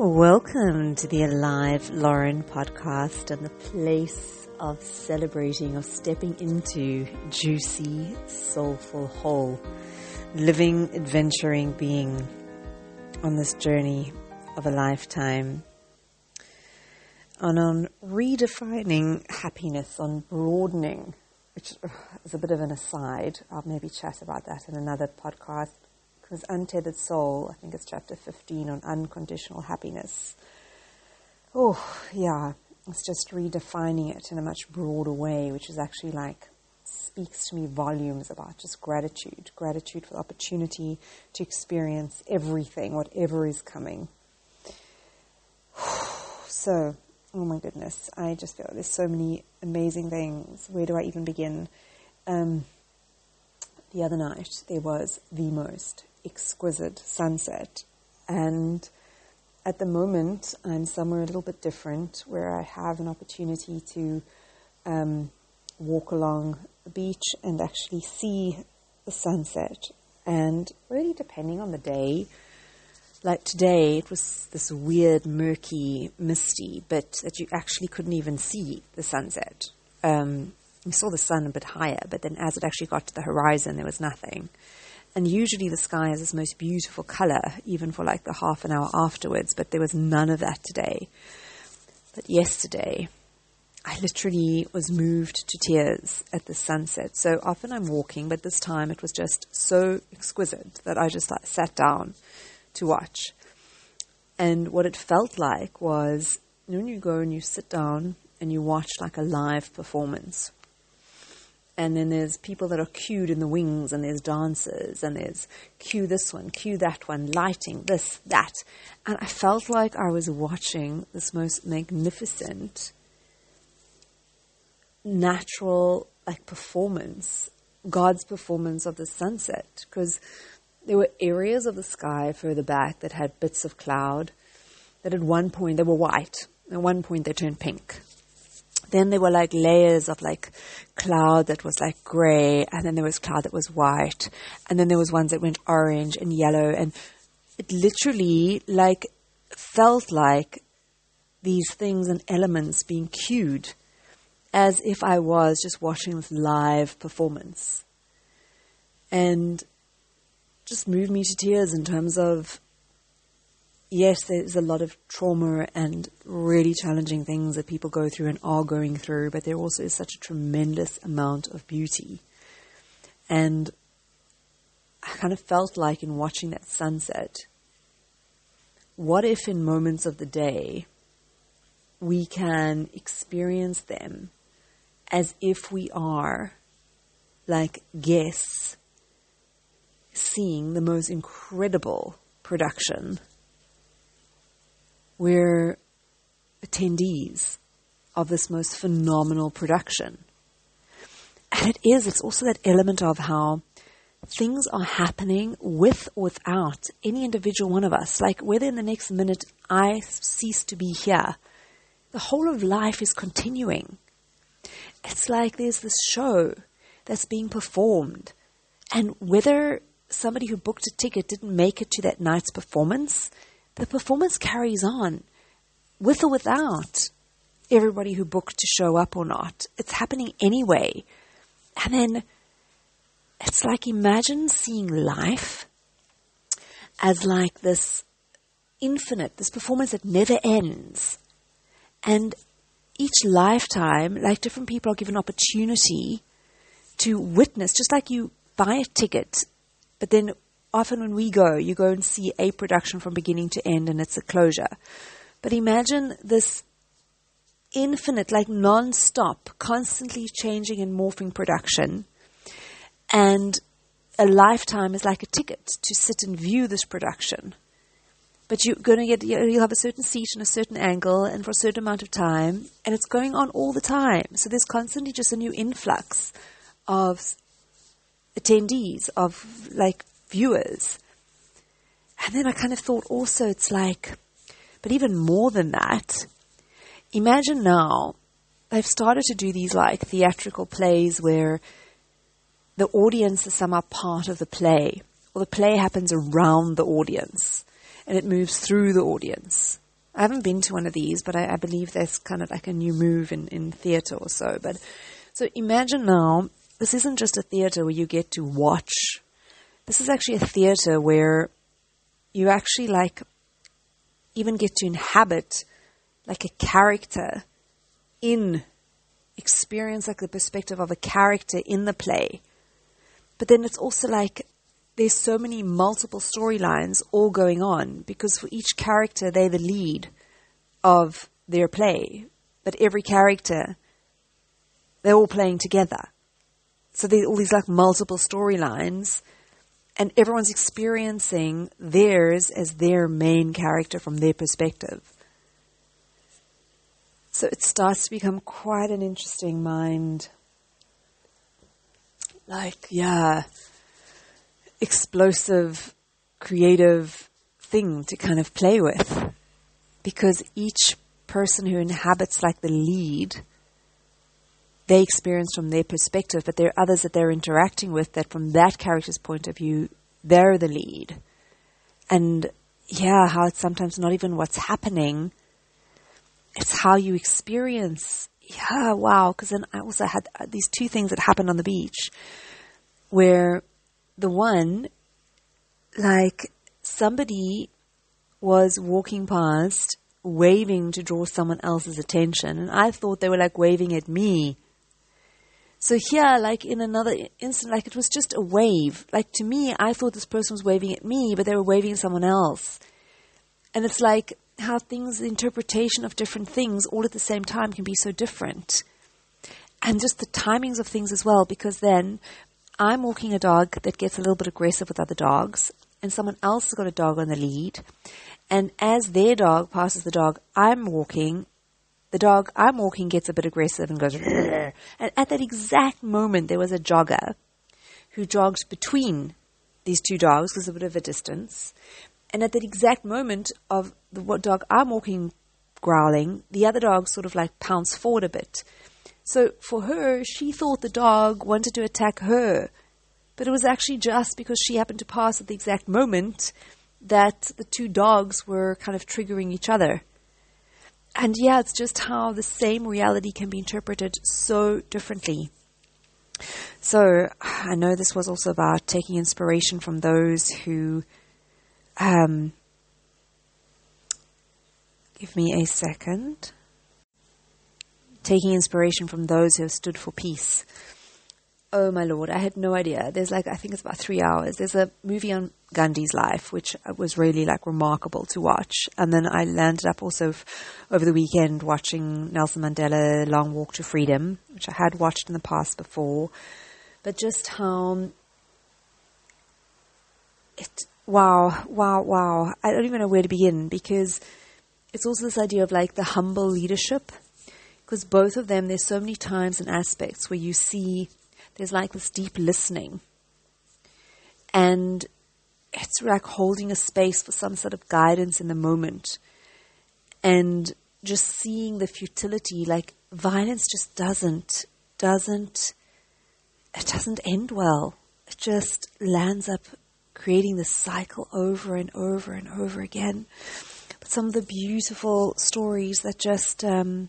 Welcome to the Alive Loren podcast and the place of celebrating, of stepping into juicy, soulful, whole, living, adventuring being on this journey of a lifetime. And on redefining happiness, on broadening, which is a bit of an aside. I'll maybe chat about that in another podcast because Untethered Soul, I think it's chapter 15 on unconditional happiness. Oh, yeah, it's just redefining it in a much broader way, which is actually like speaks to me volumes about just gratitude. Gratitude for the opportunity to experience everything, whatever is coming. So, oh my goodness, I just feel there's so many amazing things. Where do I even begin? Um, the other night, there was the most exquisite sunset. And at the moment, I'm somewhere a little bit different where I have an opportunity to um, walk along the beach and actually see the sunset. And really, depending on the day, like today, it was this weird, murky, misty bit that you actually couldn't even see the sunset. Um, you saw the sun a bit higher, but then as it actually got to the horizon, there was nothing. And usually the sky is this most beautiful color, even for like the half an hour afterwards, but there was none of that today. But yesterday, I literally was moved to tears at the sunset. So often I'm walking, but this time it was just so exquisite that I just like sat down to watch. And what it felt like was when you go and you sit down and you watch like a live performance and then there's people that are cued in the wings, and there's dancers, and there's cue this one, cue that one, lighting, this, that. And I felt like I was watching this most magnificent, natural, like performance, God's performance of the sunset. Because there were areas of the sky further back that had bits of cloud that at one point they were white, at one point they turned pink then there were like layers of like cloud that was like gray, and then there was cloud that was white, and then there was ones that went orange and yellow, and it literally like felt like these things and elements being cued as if I was just watching this live performance. And just moved me to tears in terms of yes, there's a lot of trauma and really challenging things that people go through and are going through, but there also is such a tremendous amount of beauty. And I kind of felt like in watching that sunset, what if in moments of the day we can experience them as if we are like guests seeing the most incredible production we're attendees of this most phenomenal production. And it is, it's also that element of how things are happening with or without any individual one of us. Like whether in the next minute I cease to be here, the whole of life is continuing. It's like there's this show that's being performed, and whether somebody who booked a ticket didn't make it to that night's performance, the performance carries on with or without everybody who booked to show up or not. It's happening anyway. And then it's like imagine seeing life as like this infinite, this performance that never ends. And each lifetime, like different people are given opportunity to witness, just like you buy a ticket, but then often when we go, you go and see a production from beginning to end and it's a closure. But imagine this infinite, like non-stop, constantly changing and morphing production. And a lifetime is like a ticket to sit and view this production. But you're going to get, you'll have a certain seat and a certain angle and for a certain amount of time. And it's going on all the time. So there's constantly just a new influx of attendees, of like viewers. And then I kind of thought also it's like, but even more than that, imagine now they've started to do these like theatrical plays where the audience is somehow part of the play, or the play happens around the audience and it moves through the audience. I haven't been to one of these, but I, I believe that's kind of like a new move in, in theater or so. But so imagine now, this isn't just a theater where you get to watch. This is actually a theater where you actually like even get to inhabit like a character in experience like the perspective of a character in the play. But then it's also like there's so many multiple storylines all going on because for each character they're the lead of their play. But every character they're all playing together. So there's all these like multiple storylines and everyone's experiencing theirs as their main character from their perspective. So it starts to become quite an interesting mind. Like, yeah, explosive, creative thing to kind of play with. Because each person who inhabits like the lead, they experience from their perspective, but there are others that they're interacting with that from that character's point of view, they're the lead. And yeah, how it's sometimes not even what's happening, it's how you experience. Yeah, wow. Because then I also had uh, these two things that happened on the beach where the one, like somebody was walking past waving to draw someone else's attention and I thought they were like waving at me. So here, like in another instant, like it was just a wave. Like to me, I thought this person was waving at me, but they were waving at someone else. And it's like how things, the interpretation of different things all at the same time can be so different. And just the timings of things as well, because then I'm walking a dog that gets a little bit aggressive with other dogs, and someone else has got a dog on the lead. And as their dog passes the dog I'm walking, the dog I'm walking gets a bit aggressive and goes, and at that exact moment, there was a jogger who jogged between these two dogs, because a bit of a distance, and at that exact moment of the dog I'm walking growling, the other dog sort of like pounced forward a bit. So for her, she thought the dog wanted to attack her. But it was actually just because she happened to pass at the exact moment that the two dogs were kind of triggering each other. And yeah, it's just how the same reality can be interpreted so differently. So I know this was also about taking inspiration from those who um, give me a second. Taking inspiration from those who have stood for peace. Oh my lord, I had no idea. There's like, I think it's about three hours. There's a movie on Gandhi's life, which was really like remarkable to watch. And then I landed up also f- over the weekend watching Nelson Mandela Long Walk to Freedom, which I had watched in the past before. But just how it Wow, wow, wow. I don't even know where to begin because it's also this idea of like the humble leadership. Because both of them, there's so many times and aspects where you see there's like this deep listening. And it's like holding a space for some sort of guidance in the moment. And just seeing the futility, like violence just doesn't, doesn't, it doesn't end well. It just lands up creating this cycle over and over and over again. But some of the beautiful stories that just, um,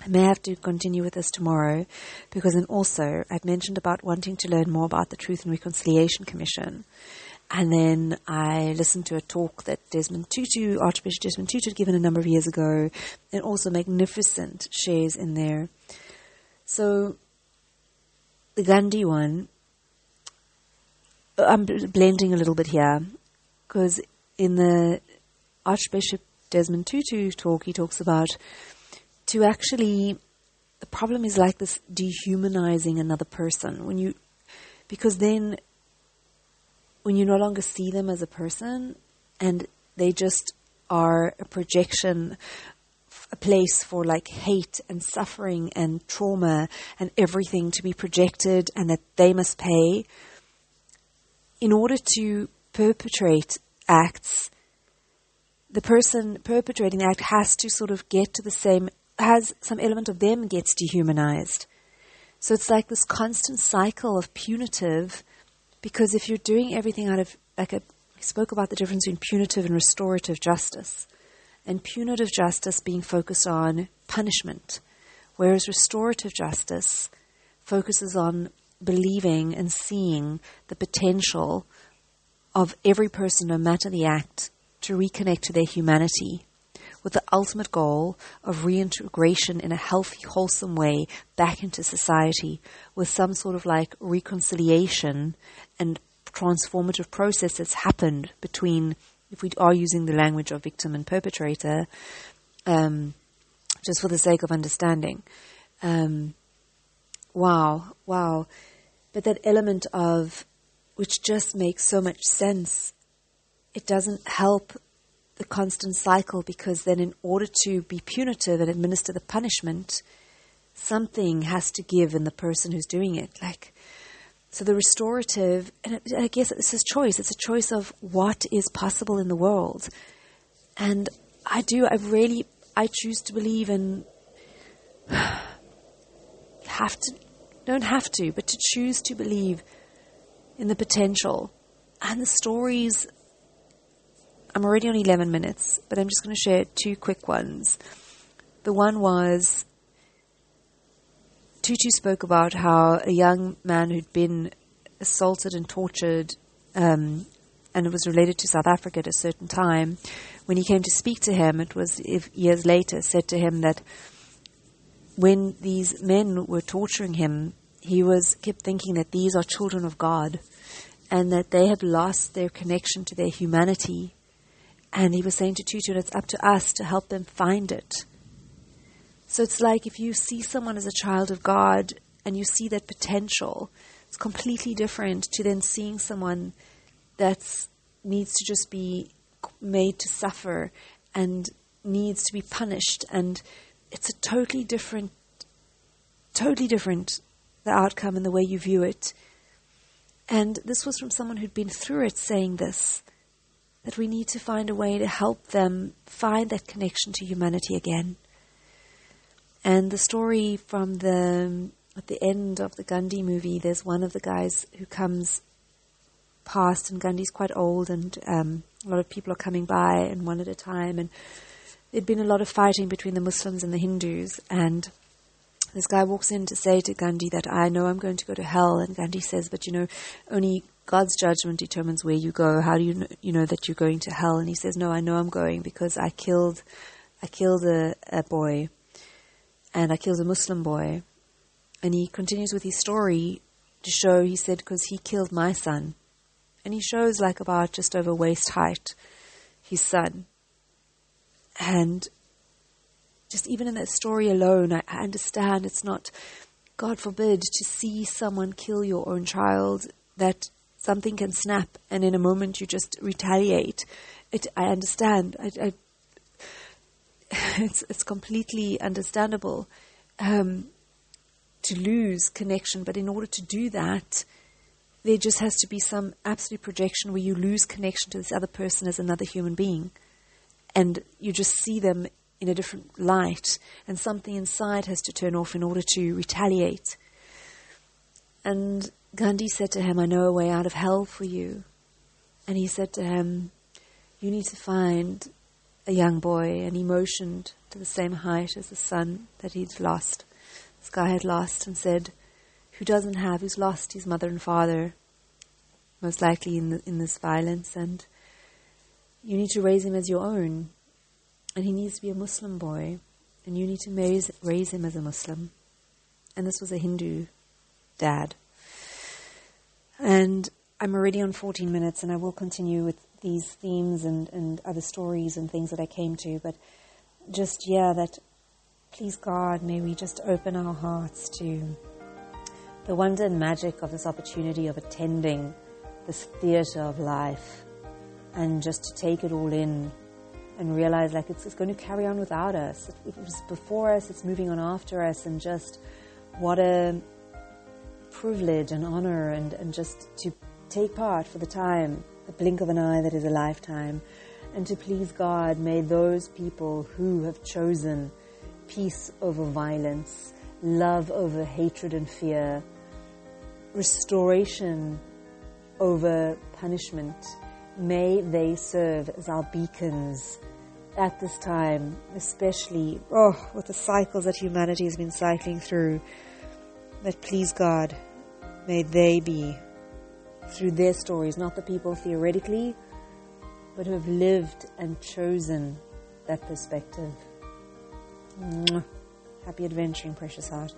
I may have to continue with this tomorrow because then also I've mentioned about wanting to learn more about the Truth and Reconciliation Commission. And then I listened to a talk that Desmond Tutu, Archbishop Desmond Tutu, had given a number of years ago, and also magnificent shares in there. So the Gandhi one uh, I'm blending a little bit here because in the Archbishop Desmond Tutu talk, he talks about to actually the problem is like this dehumanizing another person. When you because then when you no longer see them as a person and they just are a projection a place for like hate and suffering and trauma and everything to be projected and that they must pay in order to perpetrate acts, the person perpetrating the act has to sort of get to the same, has some element of them gets dehumanized. So it's like this constant cycle of punitive, because if you're doing everything out of, like a, spoke about the difference between punitive and restorative justice. and punitive justice being focused on punishment, whereas restorative justice focuses on believing and seeing the potential of every person, no matter the act, to reconnect to their humanity with the ultimate goal of reintegration in a healthy, wholesome way back into society with some sort of like reconciliation and transformative process that's happened between, if we are using the language of victim and perpetrator, um, just for the sake of understanding. Um, wow, wow. But that element of, which just makes so much sense, it doesn't help the constant cycle because then in order to be punitive and administer the punishment, something has to give in the person who's doing it. Like, so the restorative, and I guess this is choice. It's a choice of what is possible in the world. And I do, I really, I choose to believe in, have to, don't have to, but to choose to believe in the potential and the stories I'm already on 11 minutes, but I'm just going to share two quick ones. The one was Tutu spoke about how a young man who'd been assaulted and tortured, um, and it was related to South Africa at a certain time. When he came to speak to him, it was years later, said to him that when these men were torturing him, he was kept thinking that these are children of God, and that they had lost their connection to their humanity and he was saying to Tutu, it's up to us to help them find it. So it's like if you see someone as a child of God and you see that potential, it's completely different to then seeing someone that needs to just be made to suffer and needs to be punished. And it's a totally different, totally different, the outcome and the way you view it. And this was from someone who'd been through it saying this that we need to find a way to help them find that connection to humanity again. And the story from the at the end of the Gandhi movie, there's one of the guys who comes past, and Gandhi's quite old, and um, a lot of people are coming by, and one at a time, and there'd been a lot of fighting between the Muslims and the Hindus, and this guy walks in to say to Gandhi that I know I'm going to go to hell, and Gandhi says, but you know, only God's judgment determines where you go. How do you know, you know that you're going to hell? And he says, No, I know I'm going because I killed, I killed a, a boy, and I killed a Muslim boy. And he continues with his story to show. He said, because he killed my son, and he shows like about just over waist height, his son, and just even in that story alone, I, I understand it's not. God forbid to see someone kill your own child that something can snap and in a moment you just retaliate. It, I understand. I, I, it's, it's completely understandable um, to lose connection, but in order to do that, there just has to be some absolute projection where you lose connection to this other person as another human being. And you just see them in a different light, and something inside has to turn off in order to retaliate. And Gandhi said to him, I know a way out of hell for you. And he said to him, You need to find a young boy. And he motioned to the same height as the son that he'd lost. This guy had lost and said, Who doesn't have, who's lost his mother and father, most likely in, the, in this violence. And you need to raise him as your own. And he needs to be a Muslim boy. And you need to raise, raise him as a Muslim. And this was a Hindu dad. And I'm already on 14 minutes, and I will continue with these themes and, and other stories and things that I came to. But just, yeah, that please God, may we just open our hearts to the wonder and magic of this opportunity of attending this theater of life and just to take it all in and realize like it's, it's going to carry on without us. It, it was before us, it's moving on after us, and just what a privilege and honor and, and just to take part for the time, the blink of an eye that is a lifetime, and to please God, may those people who have chosen peace over violence, love over hatred and fear, restoration over punishment, may they serve as our beacons at this time, especially, oh, with the cycles that humanity has been cycling through, that please God, may they be, through their stories, not the people theoretically, but who have lived and chosen that perspective. Happy adventuring, precious heart.